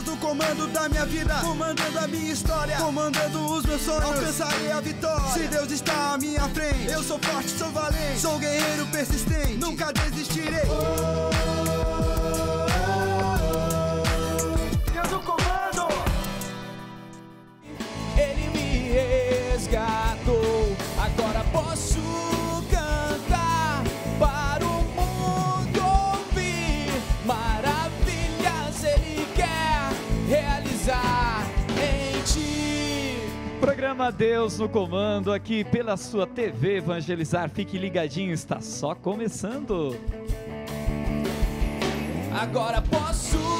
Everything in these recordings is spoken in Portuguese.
Deus no comando da minha vida, comandando a minha história, comandando os meus sonhos. Alcançarei a vitória. Se Deus está à minha frente, eu sou forte, sou valente, sou guerreiro persistente, nunca desistirei. Deus no comando. Ele me resgatou. Agora posso Programa Deus no Comando, aqui pela sua TV Evangelizar. Fique ligadinho, está só começando. Agora posso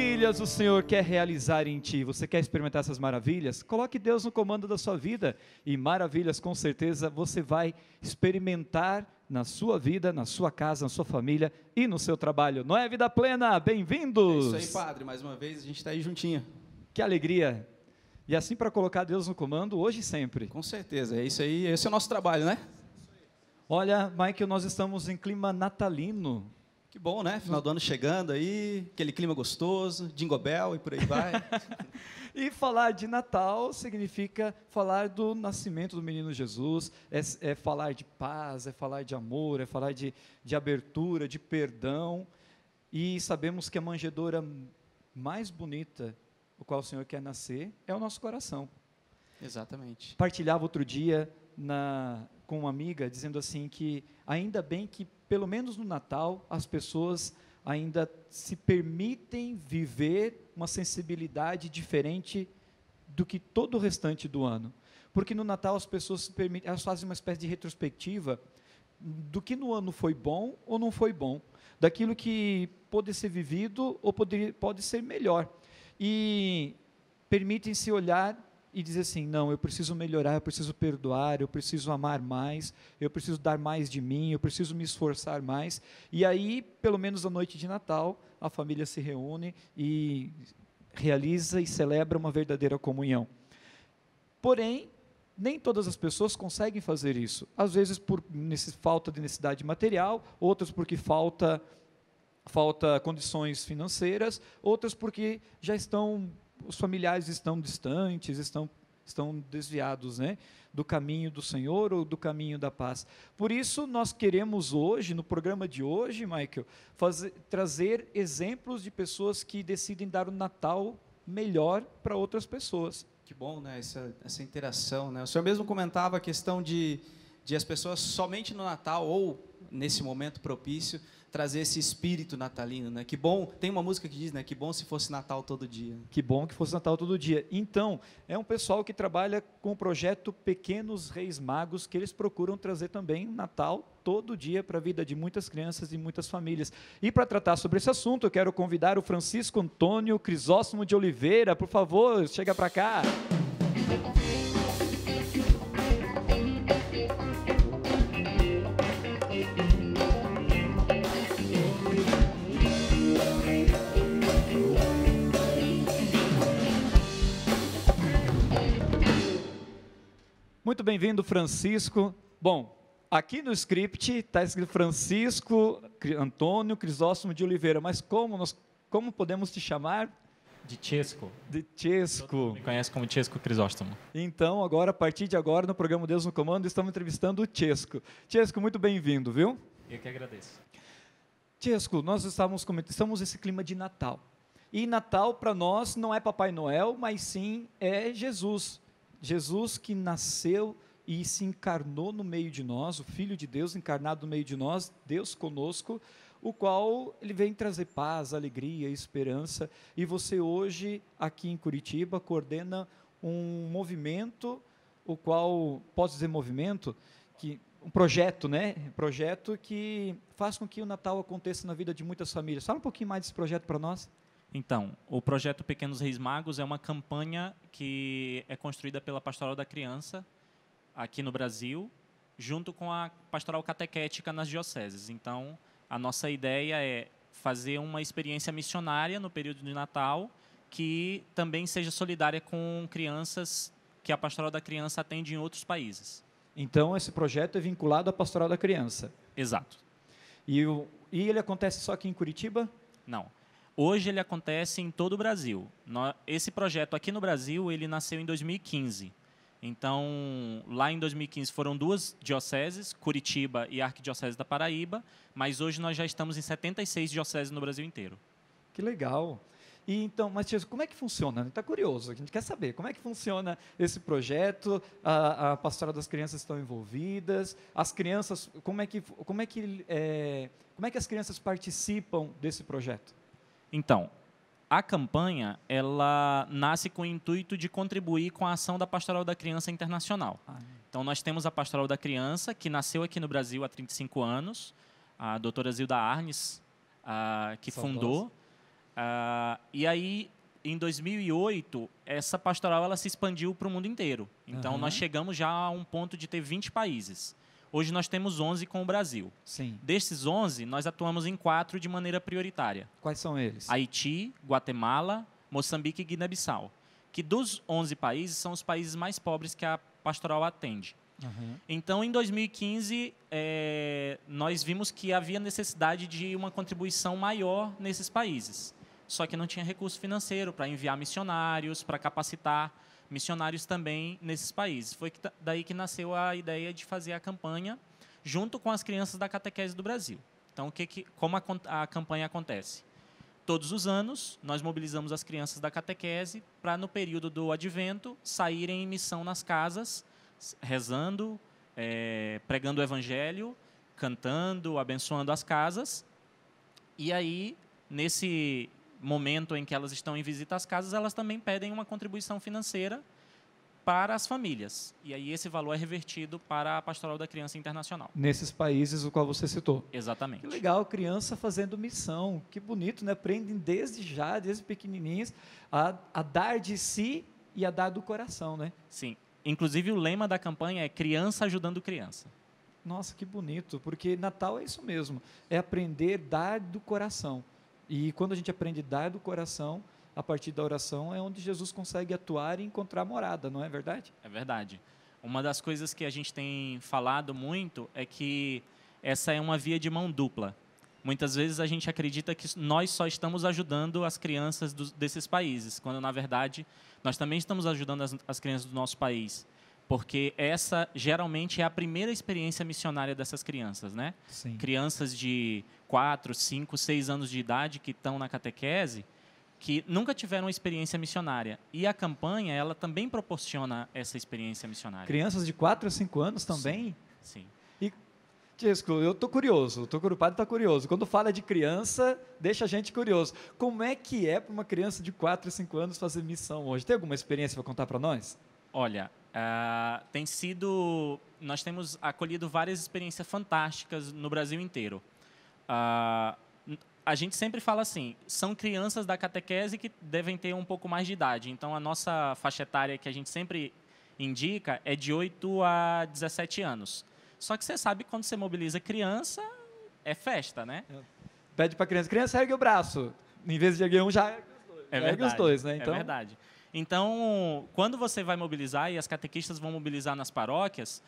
Maravilhas o Senhor quer realizar em ti. Você quer experimentar essas maravilhas? Coloque Deus no comando da sua vida e maravilhas com certeza você vai experimentar na sua vida, na sua casa, na sua família e no seu trabalho. Não é vida plena? É Bem-vindos. isso aí, padre. Mais uma vez, a gente está aí juntinho. Que alegria. E assim para colocar Deus no comando hoje e sempre. Com certeza. É isso aí. Esse é o nosso trabalho, né? Olha, Michael, nós estamos em clima natalino. Que bom, né? Final do ano chegando aí, aquele clima gostoso, Jingle Bell e por aí vai. E falar de Natal significa falar do nascimento do menino Jesus, é, é falar de paz, é falar de amor, é falar de, de abertura, de perdão. E sabemos que a manjedoura mais bonita, o qual o Senhor quer nascer, é o nosso coração. Exatamente. Partilhava outro dia na, com uma amiga, dizendo assim que ainda bem que, pelo menos no Natal, as pessoas ainda se permitem viver uma sensibilidade diferente do que todo o restante do ano. Porque no Natal as pessoas se permitem, elas fazem uma espécie de retrospectiva do que no ano foi bom ou não foi bom, daquilo que pode ser vivido ou pode, ser melhor. E permitem-se olhar e dizer assim: não, eu preciso melhorar, eu preciso perdoar, eu preciso amar mais, eu preciso dar mais de mim, eu preciso me esforçar mais. E aí, pelo menos à noite de Natal, a família se reúne e realiza e celebra uma verdadeira comunhão. Porém, nem todas as pessoas conseguem fazer isso. Às vezes por falta de necessidade material, outras porque falta falta condições financeiras, outras porque já estão os familiares estão distantes, estão estão desviados, né, do caminho do Senhor ou do caminho da paz. Por isso nós queremos hoje, no programa de hoje, Michael, fazer, trazer exemplos de pessoas que decidem dar o Natal melhor para outras pessoas. Que bom, né? Essa, essa interação, né? O senhor mesmo comentava a questão de, de as pessoas somente no Natal ou nesse momento propício trazer esse espírito natalino, né? Que bom. Tem uma música que diz, né? Que bom se fosse Natal todo dia. Que bom que fosse Natal todo dia. Então, é um pessoal que trabalha com o projeto Pequenos Reis Magos, que eles procuram trazer também Natal todo dia para a vida de muitas crianças e muitas famílias. E para tratar sobre esse assunto, eu quero convidar o Francisco Antônio Crisóstomo de Oliveira. Por favor, chega para cá. Muito bem-vindo, Francisco. Bom, aqui no script está escrito Francisco Antônio Crisóstomo de Oliveira, mas como, nós, como podemos te chamar? De Chesco. De Chesco. Me conhece como Chesco Crisóstomo. Então, agora, a partir de agora, no programa Deus no Comando, estamos entrevistando o Chesco. Chesco, muito bem-vindo, viu? Eu que agradeço. Chesco, nós estávamos comentando, estamos nesse clima de Natal. E Natal para nós não é Papai Noel, mas sim é Jesus. Jesus que nasceu e se encarnou no meio de nós, o Filho de Deus encarnado no meio de nós, Deus conosco, o qual ele vem trazer paz, alegria, esperança. E você hoje aqui em Curitiba coordena um movimento, o qual posso dizer movimento que um projeto, né? Projeto que faz com que o Natal aconteça na vida de muitas famílias. Fala um pouquinho mais desse projeto para nós. Então, o projeto Pequenos Reis Magos é uma campanha que é construída pela Pastoral da Criança aqui no Brasil, junto com a pastoral catequética nas dioceses. Então, a nossa ideia é fazer uma experiência missionária no período de Natal que também seja solidária com crianças que a pastoral da criança atende em outros países. Então, esse projeto é vinculado à pastoral da criança. Exato. E, o, e ele acontece só aqui em Curitiba? Não. Hoje ele acontece em todo o Brasil. Esse projeto aqui no Brasil, ele nasceu em 2015. Então, lá em 2015 foram duas dioceses, Curitiba e a Arquidiocese da Paraíba, mas hoje nós já estamos em 76 dioceses no Brasil inteiro. Que legal. E então, mas Tias, como é que funciona? Está curioso, a gente quer saber como é que funciona esse projeto. A, a das crianças estão envolvidas. As crianças, como é que como é que é, como é que as crianças participam desse projeto? Então, a campanha, ela nasce com o intuito de contribuir com a ação da Pastoral da Criança Internacional. Então, nós temos a Pastoral da Criança, que nasceu aqui no Brasil há 35 anos, a doutora Zilda Arnes, que fundou. E aí, em 2008, essa pastoral ela se expandiu para o mundo inteiro. Então, Aham. nós chegamos já a um ponto de ter 20 países. Hoje, nós temos 11 com o Brasil. Sim. Desses 11, nós atuamos em quatro de maneira prioritária. Quais são eles? Haiti, Guatemala, Moçambique e Guiné-Bissau. Que dos 11 países são os países mais pobres que a pastoral atende. Aham. Então, em 2015, eh, nós vimos que havia necessidade de uma contribuição maior nesses países. Só que não tinha recurso financeiro para enviar missionários, para capacitar missionários também nesses países. Foi que daí que nasceu a ideia de fazer a campanha junto com as crianças da catequese do Brasil. Então, o que que, como a, a campanha acontece? Todos os anos, nós mobilizamos as crianças da catequese para, no período do advento, saírem em missão nas casas, rezando, eh, pregando o evangelho, cantando, abençoando as casas. E aí, nesse momento em que elas estão em visita às casas, elas também pedem uma contribuição financeira para as famílias. E aí esse valor é revertido para a Pastoral da Criança Internacional. Nesses países o qual você citou. Exatamente. Que legal, criança fazendo missão. Que bonito, né? Aprendem desde já, desde pequenininhos, a, a dar de si e a dar do coração, né? Sim. Inclusive o lema da campanha é criança ajudando criança. Nossa, que bonito, porque Natal é isso mesmo, é aprender a dar do coração. E quando a gente aprende a dar do coração, a partir da oração é onde Jesus consegue atuar e encontrar morada, não é verdade? É verdade. Uma das coisas que a gente tem falado muito é que essa é uma via de mão dupla. Muitas vezes a gente acredita que nós só estamos ajudando as crianças dos- desses países, quando na verdade nós também estamos ajudando as, as crianças do nosso país. Porque essa geralmente é a primeira experiência missionária dessas crianças, né? Sim. crianças de 4, 5, 6 anos de idade que estão na catequese, que nunca tiveram uma experiência missionária. E a campanha, ela também proporciona essa experiência missionária. Crianças de 4 a 5 anos também? Sim. Tiesco, eu tô curioso, tô, o padre está curioso. Quando fala de criança, deixa a gente curioso. Como é que é para uma criança de 4 a 5 anos fazer missão hoje? Tem alguma experiência para contar para nós? Olha, ah, tem sido. Nós temos acolhido várias experiências fantásticas no Brasil inteiro. N- a gente sempre fala assim: são crianças da catequese que devem ter um pouco mais de idade. Então, a nossa faixa etária que a gente sempre indica é de 8 a 17 anos. Só que você sabe que quando você mobiliza criança, é festa, né? Pede para criança, criança ergue o braço. Em vez de erguer um, já ergue os dois. É Ergue verdade. os dois, né? Então, É verdade. Então, quando você vai mobilizar e as catequistas vão mobilizar nas paróquias,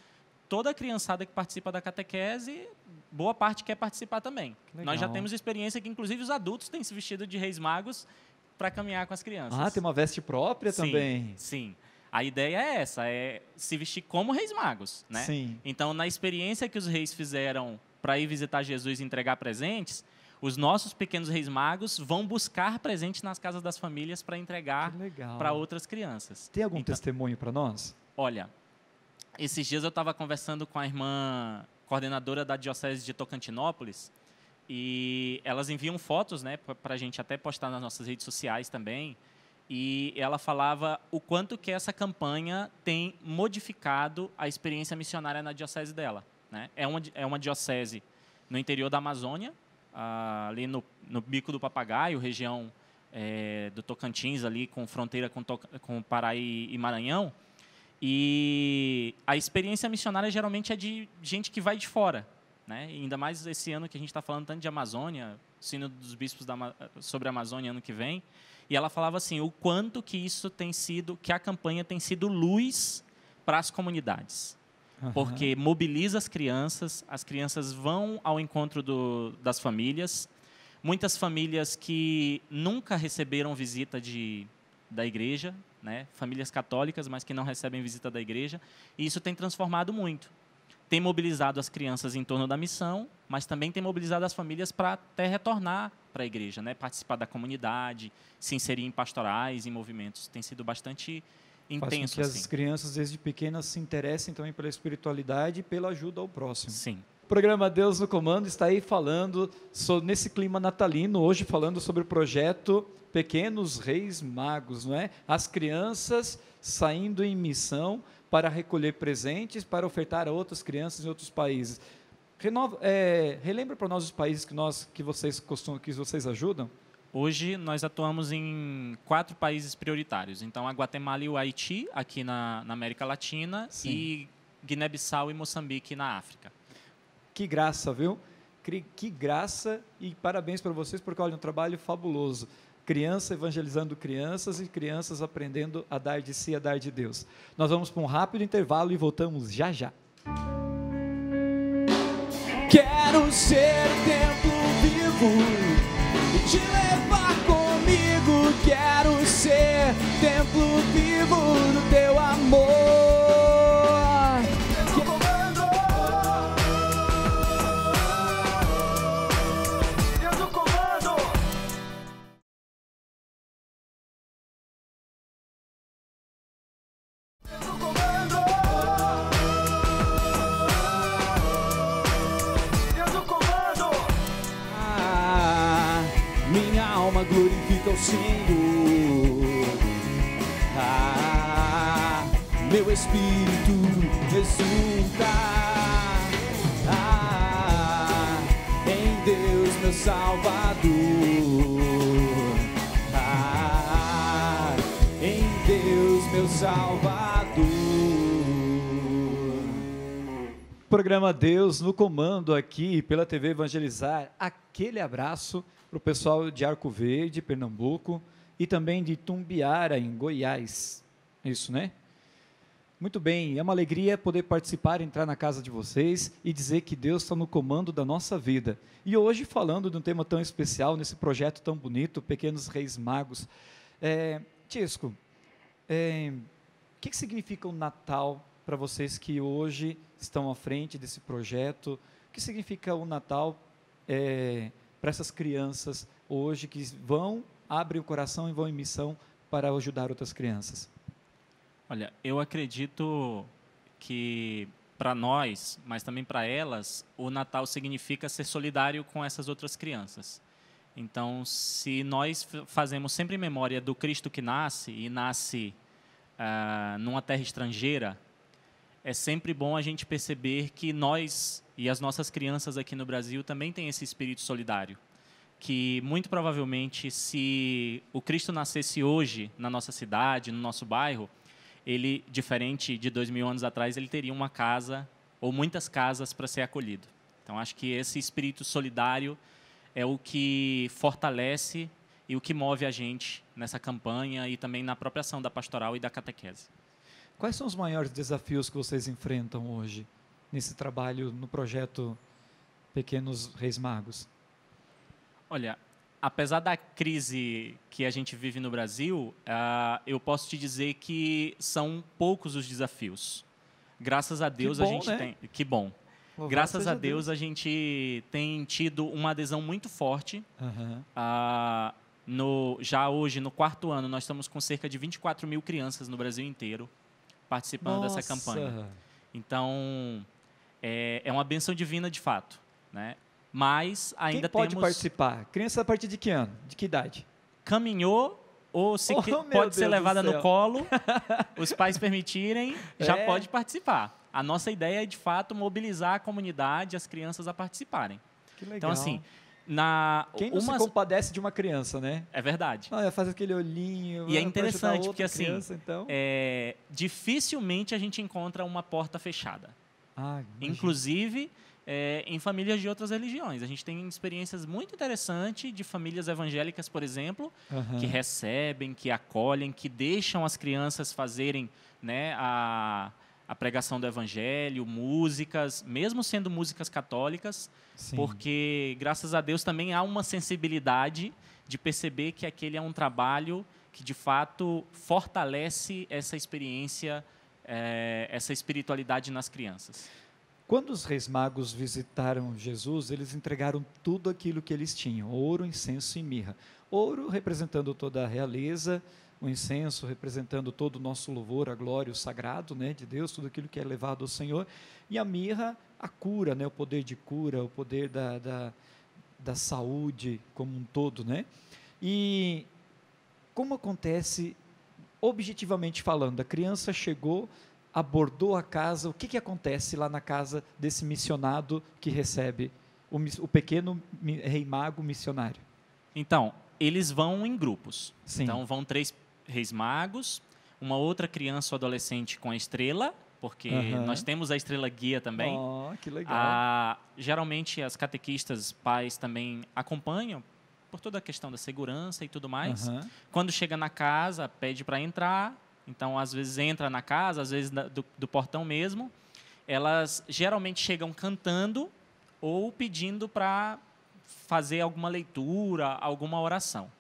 toda a criançada que participa da catequese, boa parte quer participar também. Nós já temos experiência que, inclusive, os adultos têm se vestido de reis magos para caminhar com as crianças. Ah, tem uma veste própria Sim, também. Sim. A ideia é essa, é se vestir como reis magos, né? Sim. Então, na experiência que os reis fizeram para ir visitar Jesus e entregar presentes, os nossos pequenos reis magos vão buscar presentes nas casas das famílias para entregar para outras crianças. Tem algum Então, testemunho para nós? Olha, esses dias eu estava conversando com a irmã coordenadora da Diocese de Tocantinópolis e elas enviam fotos né, para a gente até postar nas nossas redes sociais também. E ela falava o quanto que essa campanha tem modificado a experiência missionária na diocese dela. Né? É, uma, é uma diocese no interior da Amazônia, ah, ali no, no Bico do Papagaio, região eh, do Tocantins, ali com fronteira com, com Pará e, e Maranhão. E a experiência missionária geralmente é de gente que vai de fora. Né? E ainda mais esse ano que a gente está falando tanto de Amazônia, sino dos bispos da, sobre a Amazônia ano que vem. E ela falava assim, o quanto que isso tem sido, que a campanha tem sido luz para as comunidades. Porque mobiliza as crianças, as crianças vão ao encontro do, das famílias. Muitas famílias que nunca receberam visita de, da igreja, né? famílias católicas, mas que não recebem visita da igreja. E isso tem transformado muito. Tem mobilizado as crianças em torno da missão, mas também tem mobilizado as famílias para até retornar para a igreja, né? participar da comunidade, se inserir em pastorais, em movimentos. Tem sido bastante intenso. Faz que assim. as crianças, desde pequenas, se interessem também pela espiritualidade e pela ajuda ao próximo. Sim. O programa Deus no Comando está aí falando sobre, nesse clima natalino, hoje falando sobre o projeto Pequenos Reis Magos, não é? As crianças saindo em missão para recolher presentes, para ofertar a outras crianças em outros países. Renova, é, relembra para nós os países que, nós, que, vocês costumam, que vocês ajudam? Hoje nós atuamos em quatro países prioritários. Então, a Guatemala e o Haiti, aqui na, na América Latina, Sim. e Guiné-Bissau e Moçambique, na África. Que graça, viu? Que graça e parabéns para vocês, porque olha, um trabalho fabuloso. Criança evangelizando crianças e crianças aprendendo a dar de si, a dar de Deus. Nós vamos para um rápido intervalo e voltamos já já. Quero ser templo vivo te levar comigo. Quero ser templo vivo do teu amor. Senhor. Ah, meu espírito exulta ah, em Deus, meu Salvador. Ah, em Deus, meu Salvador. Programa Deus no comando aqui pela TV Evangelizar. Aquele abraço para o pessoal de Arco Verde, Pernambuco, e também de Tumbiara, em Goiás. Isso, né? Muito bem, é uma alegria poder participar, entrar na casa de vocês e dizer que Deus está no comando da nossa vida. E hoje, falando de um tema tão especial, nesse projeto tão bonito, Pequenos Reis Magos. É, Tisco, é, o que, que significa o Natal para vocês que hoje estão à frente desse projeto? O que significa o Natal é, para essas crianças hoje que vão, abrem o coração e vão em missão para ajudar outras crianças? Olha, eu acredito que para nós, mas também para elas, o Natal significa ser solidário com essas outras crianças. Então, se nós fazemos sempre memória do Cristo que nasce e nasce uh, numa terra estrangeira, é sempre bom a gente perceber que nós e as nossas crianças aqui no Brasil também têm esse espírito solidário. Que muito provavelmente, se o Cristo nascesse hoje na nossa cidade, no nosso bairro, ele, diferente de dois mil anos atrás, ele teria uma casa ou muitas casas para ser acolhido. Então, acho que esse espírito solidário é o que fortalece e o que move a gente nessa campanha e também na própria ação da pastoral e da catequese. Quais são os maiores desafios que vocês enfrentam hoje nesse trabalho no projeto Pequenos Reis Magos? Olha, apesar da crise que a gente vive no Brasil, uh, eu posso te dizer que são poucos os desafios. Graças a Deus bom, a gente né? tem. Que bom. Louvado Graças a Deus, Deus, a gente tem tido uma adesão muito forte. Uhum. Uh, no, já hoje, no quarto ano, nós estamos com cerca de 24 mil crianças no Brasil inteiro participando Nossa. dessa campanha. Então, é, é uma benção divina de fato. Né? Mas ainda Quem pode temos... participar? Criança a partir de que ano? De que idade? Caminhou ou se Oh, pode ser Deus do levada no colo, os pais permitirem, já É. pode participar. A nossa ideia é, de fato, mobilizar a comunidade, as crianças a participarem. Que legal. Então, assim, Na, Quem não uma- se compadece de uma criança, né? É verdade. Ah, faz aquele olhinho. E é interessante, porque, assim, criança, então... É, dificilmente a gente encontra uma porta fechada. Ah. Inclusive é, em famílias de outras religiões. A gente tem experiências muito interessantes de famílias evangélicas, por exemplo, Aham. que recebem, que acolhem, que deixam as crianças fazerem né, a, a pregação do evangelho, músicas, mesmo sendo músicas católicas, Sim. porque, graças a Deus, também há uma sensibilidade de perceber que aquele é um trabalho que, de fato, fortalece essa experiência, eh, essa espiritualidade nas crianças. Quando os reis magos visitaram Jesus, eles entregaram tudo aquilo que eles tinham: ouro, incenso e mirra. Ouro representando toda a realeza, o incenso representando todo o nosso louvor, a glória, o sagrado né, de Deus, tudo aquilo que é levado ao Senhor. E a mirra, a cura, né, o poder de cura, o poder da, da, da saúde como um todo. Né? E como acontece, objetivamente falando, a criança chegou, abordou a casa, o que, que acontece lá na casa desse missionado que recebe o, o pequeno rei mago missionário? Então, eles vão em grupos. Sim. Então, vão três reis magos, uma outra criança ou adolescente com a estrela, porque nós temos a estrela guia também. Oh, que legal. Ah, geralmente as catequistas, pais também acompanham por toda a questão da segurança e tudo mais. Quando chega na casa, pede para entrar. Então, às vezes entra na casa, às vezes do, do portão mesmo. Elas geralmente chegam cantando ou pedindo para fazer alguma leitura, alguma oração.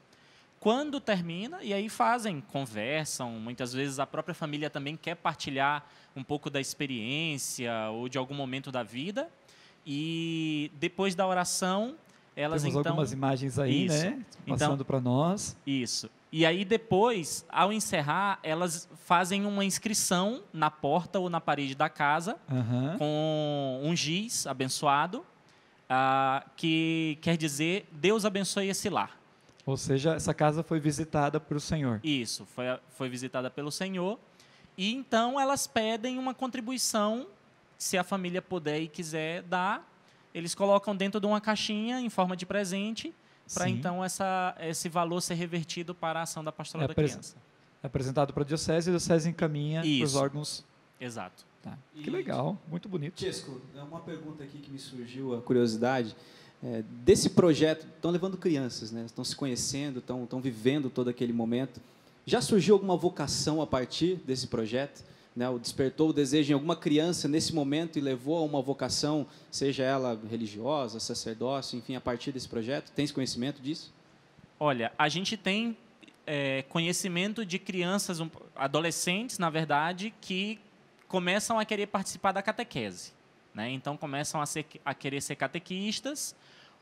Quando termina, e aí fazem, conversam, muitas vezes a própria família também quer partilhar um pouco da experiência ou de algum momento da vida. E depois da oração, elas Temos então algumas imagens aí, Isso. né? Então- Passando para nós. isso. E aí depois, ao encerrar, elas fazem uma inscrição na porta ou na parede da casa Aham. com um giz abençoado, ah, que quer dizer Deus abençoe esse lar. Ou seja, essa casa foi visitada por o Senhor. Isso, foi, foi visitada pelo Senhor. E então elas pedem uma contribuição, se a família puder e quiser dar, eles colocam dentro de uma caixinha em forma de presente, para então essa, esse valor ser revertido para a ação da pastoral É da criança. É apresentado para a diocese e a diocese encaminha para os órgãos. Exato. Tá. Que legal, muito bonito. Tiesco, é uma pergunta aqui que me surgiu, a curiosidade. É, desse projeto, estão levando crianças, né? estão se conhecendo, estão, estão vivendo todo aquele momento. Já surgiu alguma vocação a partir desse projeto? Né? O despertou o desejo em alguma criança nesse momento e levou a uma vocação, seja ela religiosa, sacerdócio, enfim, a partir desse projeto? Esse conhecimento disso? Olha, a gente tem é, conhecimento de crianças, adolescentes, na verdade, que começam a querer participar da catequese. Né? Então, começam a, ser, a querer ser catequistas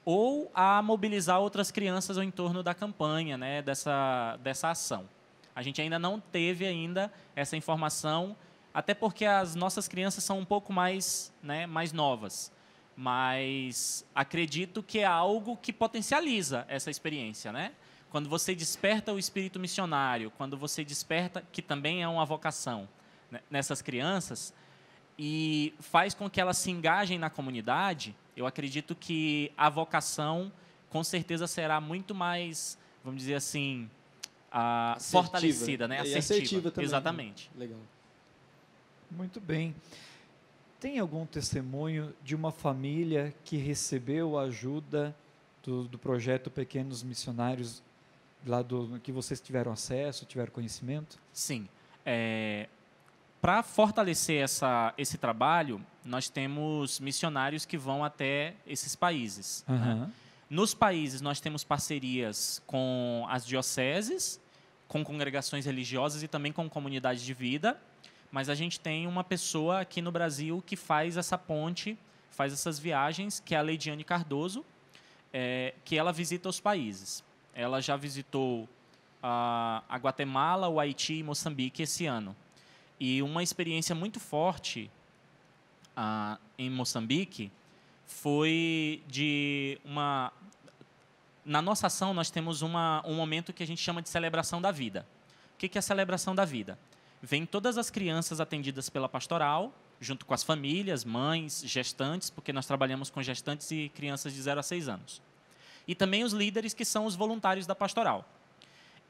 ou a mobilizar outras crianças ao entorno da campanha, né? dessa, dessa ação. A gente ainda não teve ainda essa informação, até porque as nossas crianças são um pouco mais, né, mais novas. Mas acredito que é algo que potencializa essa experiência, né? Quando você desperta o espírito missionário, quando você desperta, que também é uma vocação né, nessas crianças, e faz com que elas se engajem na comunidade, eu acredito que a vocação, com certeza, será muito mais, vamos dizer assim, ah, Assertiva. fortalecida, né? E assertiva também, né? Exatamente. Legal. Muito bem. Tem algum testemunho de uma família que recebeu a ajuda do, do projeto Pequenos Missionários, lá do que vocês tiveram acesso, tiveram conhecimento? Sim. Para fortalecer essa, esse trabalho, nós temos missionários que vão até esses países. né? Aham. Nos países, nós temos parcerias com as dioceses, com congregações religiosas e também com comunidades de vida. Mas a gente tem uma pessoa aqui no Brasil que faz essa ponte, faz essas viagens, que é a Leidiane Cardoso, é, que ela visita os países. Ela já visitou a, a Guatemala, o Haiti e Moçambique esse ano. E uma experiência muito forte ah, em Moçambique foi de uma. Na nossa ação, nós temos uma, um momento que a gente chama de celebração da vida. O que é a celebração da vida? Vêm todas as crianças atendidas pela pastoral, junto com as famílias, mães, gestantes, porque nós trabalhamos com gestantes e crianças de 0 a 6 anos. e também os líderes que são os voluntários da pastoral.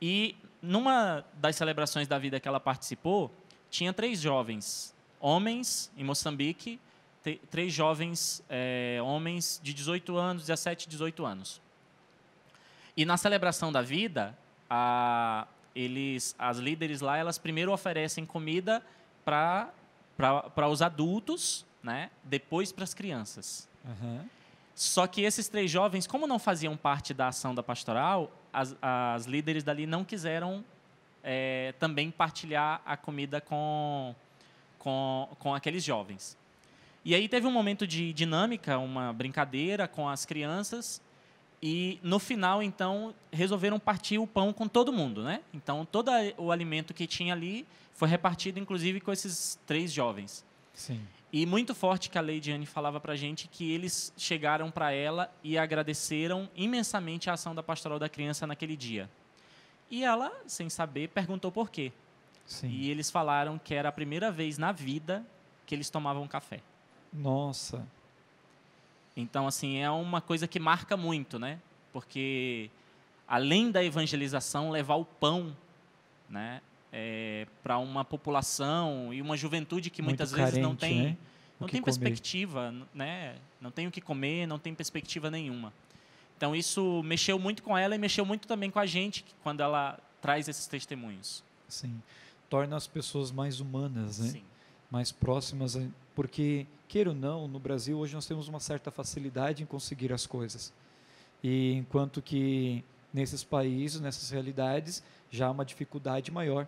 E numa das celebrações da vida que ela participou, tinha três jovens, homens em Moçambique, três jovens é, homens de 18 anos, 17, 18 anos. E na celebração da vida, a, eles, as líderes lá, elas primeiro oferecem comida para os adultos, né? depois para as crianças. Uhum. Só que esses três jovens, como não faziam parte da ação da pastoral, as, as líderes dali não quiseram é, também partilhar a comida com, com, com aqueles jovens. E aí teve um momento de dinâmica, uma brincadeira com as crianças, e no final, então, resolveram partir o pão com todo mundo, né? Então, todo o alimento que tinha ali foi repartido, inclusive, com esses três jovens. Sim. E muito forte que a Lady Anne falava para a gente que eles chegaram para ela e agradeceram imensamente a ação da Pastoral da Criança naquele dia. E ela, sem saber, perguntou por quê. Sim. E eles falaram que era a primeira vez na vida que eles tomavam café. Nossa. Então, assim, é uma coisa que marca muito, né? Porque, além da evangelização, levar o pão, né? É, para uma população e uma juventude que Muito muitas carente, vezes não tem, né? não tem perspectiva, né? Não tem o que comer, não tem perspectiva nenhuma. Então isso mexeu muito com ela e mexeu muito também com a gente quando ela traz esses testemunhos. Sim, torna as pessoas mais humanas, né? Sim. Mais próximas, porque queira ou não, no Brasil hoje nós temos uma certa facilidade em conseguir as coisas. E enquanto que nesses países, nessas realidades, já há uma dificuldade maior.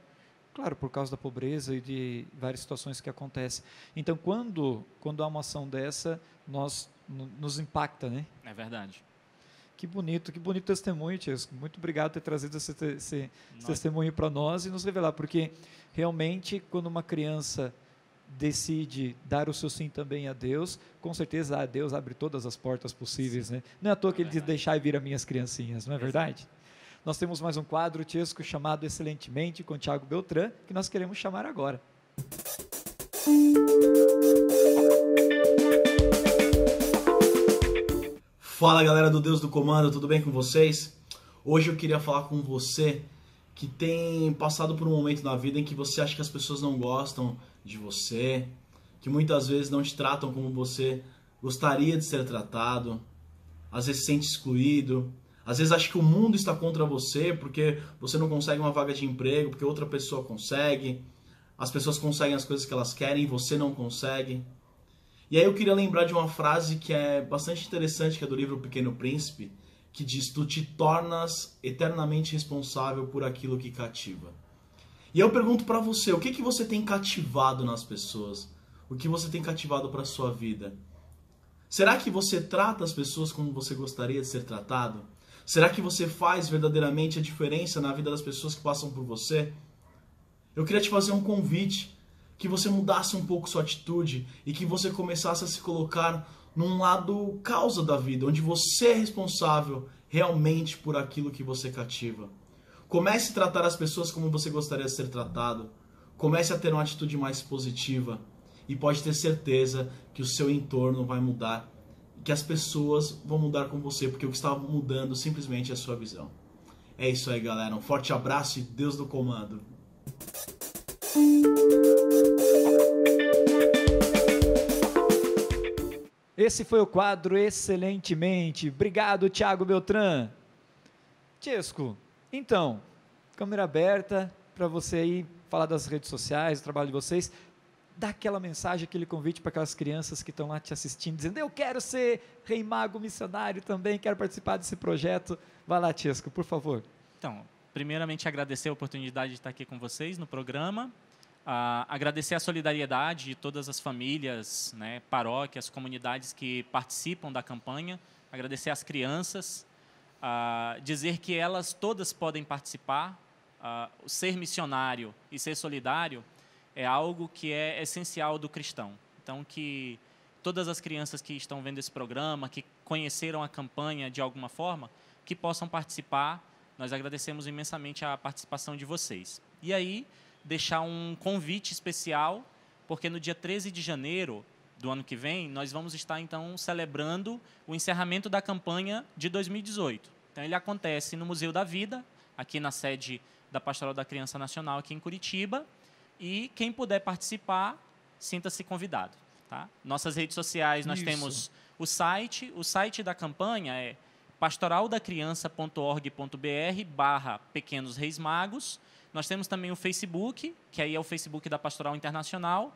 Claro, por causa da pobreza e de várias situações que acontecem. Então, quando, quando há uma ação dessa, nós nos impacta, né? É verdade. Que bonito, que bonito testemunho, Tiesco. Muito obrigado por ter trazido esse, esse, testemunho para nós e nos revelar, porque realmente, quando uma criança decide dar o seu sim também a Deus, com certeza a Deus abre todas as portas possíveis, né? Não é à toa que ele diz deixar vir as minhas criancinhas, não é verdade? Nós temos mais um quadro, Tiesco, chamado Excelentemente, com Tiago Beltrán, que nós queremos chamar agora. Fala galera do Deus do Comando, tudo bem com vocês? Hoje eu queria falar com você que tem passado por um momento na vida em que você acha que as pessoas não gostam de você, que muitas vezes não te tratam como você gostaria de ser tratado, às vezes se sente excluído, às vezes acha que o mundo está contra você porque você não consegue uma vaga de emprego, porque outra pessoa consegue, as pessoas conseguem as coisas que elas querem e você não consegue. E aí eu queria lembrar de uma frase que é bastante interessante, que é do livro Pequeno Príncipe, que diz: Tu te tornas eternamente responsável por aquilo que cativa. E eu pergunto para você, o que, que você tem cativado nas pessoas? O que você tem cativado para sua vida? Será que você trata as pessoas como você gostaria de ser tratado? Será que você faz verdadeiramente a diferença na vida das pessoas que passam por você? Eu queria te fazer um convite, que você mudasse um pouco sua atitude e que você começasse a se colocar num lado causa da vida, onde você é responsável realmente por aquilo que você cativa. Comece a tratar as pessoas como você gostaria de ser tratado. Comece a ter uma atitude mais positiva e pode ter certeza que o seu entorno vai mudar, que as pessoas vão mudar com você, porque o que está mudando simplesmente é a sua visão. É isso aí, galera. Um forte abraço e Deus do comando. Esse foi o quadro excelentemente. Obrigado, Thiago Beltrán. Tiesco, então, câmera aberta para você aí falar das redes sociais, do trabalho de vocês. Dá aquela mensagem, aquele convite para aquelas crianças que estão lá te assistindo, dizendo: Eu quero ser rei mago missionário também, quero participar desse projeto. Vai lá, Tiesco, por favor. Então, primeiramente agradecer a oportunidade de estar aqui com vocês no programa. Uh, agradecer a solidariedade de todas as famílias, né, paróquias, comunidades que participam da campanha. Agradecer às crianças, uh, dizer que elas todas podem participar. Uh, ser missionário e ser solidário é algo que é essencial do cristão. Então, que todas as crianças que estão vendo esse programa, que conheceram a campanha de alguma forma, que possam participar. Nós agradecemos imensamente a participação de vocês. E aí, deixar um convite especial, porque no dia 13 de janeiro do ano que vem, nós vamos estar então celebrando o encerramento da campanha de 2018. Então ele acontece no Museu da Vida, aqui na sede da Pastoral da Criança Nacional aqui em Curitiba, e quem puder participar, sinta-se convidado, tá? Nossas redes sociais, nós Isso. temos o site, o site da campanha é pastoraldacriança.org.br barra Pequenos Reis Magos. Nós temos também o Facebook, que aí é o Facebook da Pastoral Internacional,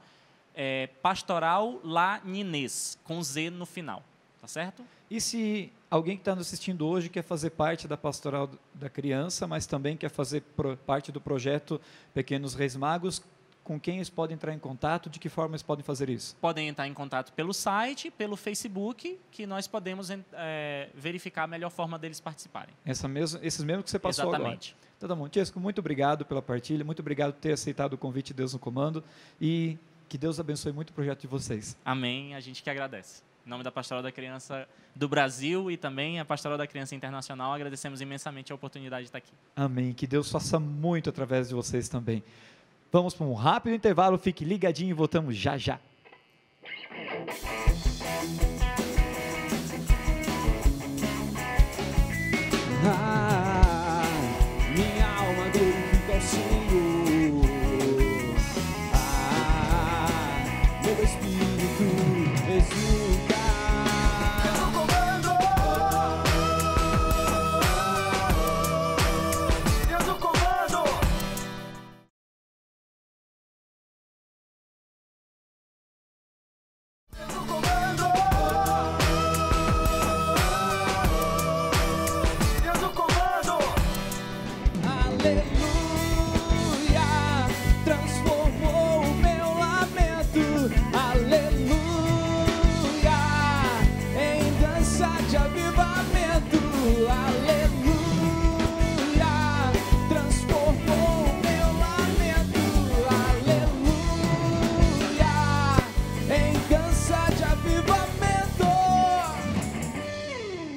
é Pastoral La Ninês, com Z no final, tá certo? E se alguém que está nos assistindo hoje quer fazer parte da Pastoral da Criança, mas também quer fazer parte do projeto Pequenos Reis Magos, com quem eles podem entrar em contato? De que forma eles podem fazer isso? Podem entrar em contato pelo site, pelo Facebook, que nós podemos é, verificar a melhor forma deles participarem. Essa mesmo, esses mesmos que você passou Exatamente. agora. Então, tá bom. Tiesco, muito obrigado pela partilha, muito obrigado por ter aceitado o convite de Deus no Comando e que Deus abençoe muito o projeto de vocês. Amém. A gente que agradece. Em nome da Pastoral da Criança do Brasil e também a Pastoral da Criança Internacional, agradecemos imensamente a oportunidade de estar aqui. Amém. Que Deus faça muito através de vocês também. Vamos para um rápido intervalo, fique ligadinho e voltamos já já.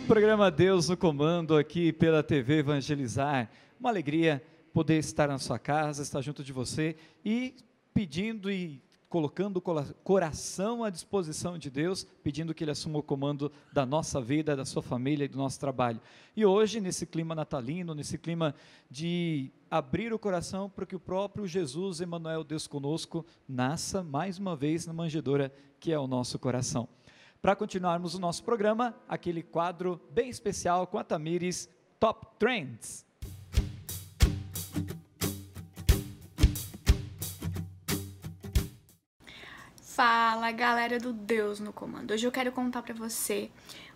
Programa Deus no Comando aqui pela TV Evangelizar. Uma alegria poder estar na sua casa, estar junto de você e pedindo e colocando o coração à disposição de Deus, pedindo que Ele assuma o comando da nossa vida, da sua família e do nosso trabalho. E hoje, nesse clima natalino, nesse clima de abrir o coração para que o próprio Jesus, Emmanuel, Deus conosco, nasça mais uma vez na manjedoura que é o nosso coração. Para continuarmos o nosso programa, aquele quadro bem especial com a Tamires Top Trends. Fala galera do Deus no Comando. Hoje eu quero contar pra você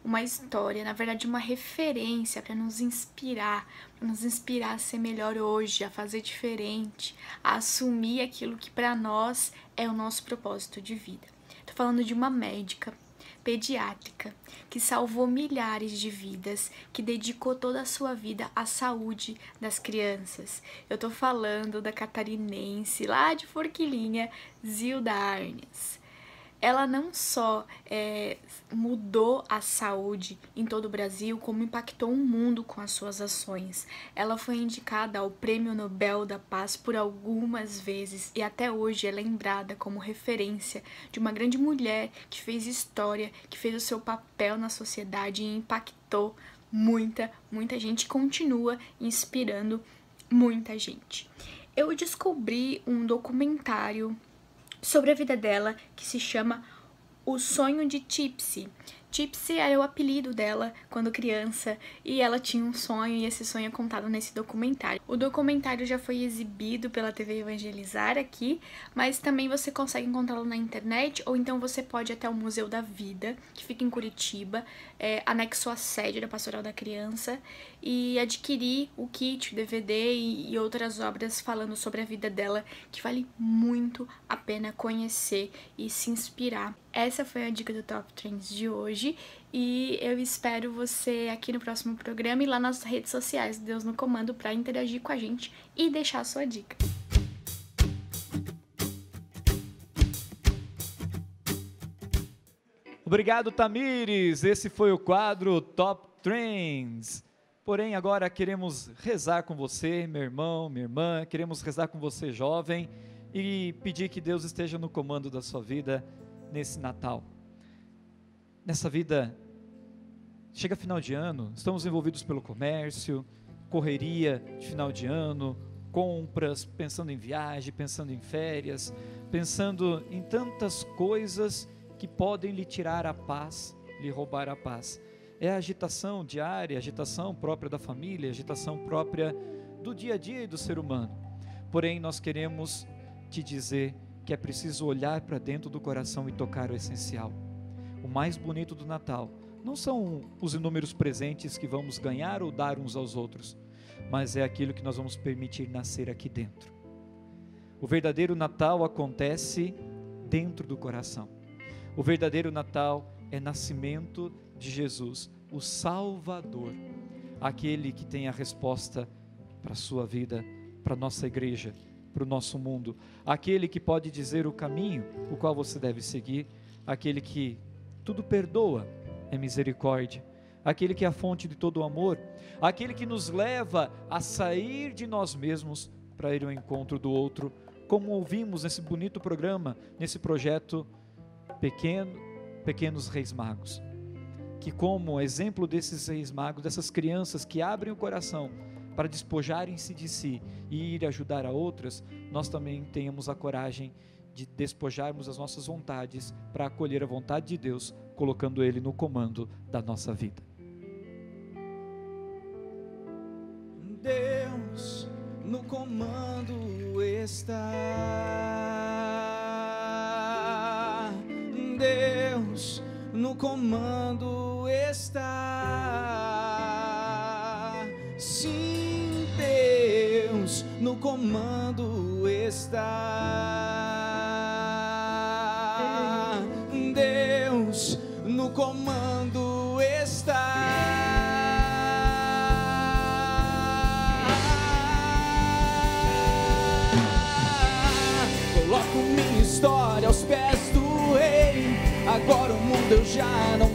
uma história, na verdade uma referência pra nos inspirar, para nos inspirar a ser melhor hoje, a fazer diferente, a assumir aquilo que pra nós é o nosso propósito de vida. Tô falando de uma médica pediátrica que salvou milhares de vidas, que dedicou toda a sua vida à saúde das crianças. Eu tô falando da catarinense lá de Forquilinha, Zilda Arnes. Ela não só é, mudou a saúde em todo o Brasil, como impactou o mundo com as suas ações. Ela foi indicada ao Prêmio Nobel da Paz por algumas vezes e até hoje é lembrada como referência de uma grande mulher que fez história, que fez o seu papel na sociedade e impactou muita, muita gente, continua inspirando muita gente. Eu descobri um documentário sobre a vida dela que se chama O Sonho de Tipsy. Tipsy era o apelido dela quando criança e ela tinha um sonho e esse sonho é contado nesse documentário. O documentário já foi exibido pela TV Evangelizar aqui, mas também você consegue encontrá-lo na internet ou então você pode ir até o Museu da Vida, que fica em Curitiba, é, anexo à sede da Pastoral da Criança, e adquirir o kit, o DVD e, e outras obras falando sobre a vida dela, que vale muito a pena conhecer e se inspirar. Essa foi a dica do Top Trends de hoje e eu espero você aqui no próximo programa e lá nas redes sociais Deus no Comando para interagir com a gente e deixar a sua dica. Obrigado, Tamires. Esse foi o quadro Top Trends. Porém, agora queremos rezar com você, meu irmão, minha irmã, queremos rezar com você, jovem, e pedir que Deus esteja no comando da sua vida nesse Natal. Nessa vida, chega final de ano, estamos envolvidos pelo comércio, correria de final de ano, compras, pensando em viagem, pensando em férias, pensando em tantas coisas que podem lhe tirar a paz, lhe roubar a paz. É a agitação diária, a agitação própria da família, a agitação própria do dia a dia e do ser humano. Porém, nós queremos te dizer que é preciso olhar para dentro do coração e tocar o essencial. O mais bonito do Natal não são os inúmeros presentes que vamos ganhar ou dar uns aos outros, mas é aquilo que nós vamos permitir nascer aqui dentro. O verdadeiro Natal acontece dentro do coração. O verdadeiro Natal é nascimento de Jesus, o Salvador, aquele que tem a resposta para a sua vida, para a nossa igreja, para o nosso mundo, aquele que pode dizer o caminho o qual você deve seguir, aquele que tudo perdoa, é misericórdia, aquele que é a fonte de todo o amor, aquele que nos leva a sair de nós mesmos para ir ao encontro do outro, como ouvimos nesse bonito programa, nesse projeto pequeno, Pequenos Reis Magos. Que como exemplo desses reis magos, dessas crianças que abrem o coração para despojarem-se de si e ir ajudar a outras, nós também tenhamos a coragem de despojarmos as nossas vontades para acolher a vontade de Deus, colocando Ele no comando da nossa vida. Deus no comando está. Deus no comando está. Sim, Deus no comando está. Deus no comando Agora o mundo eu já não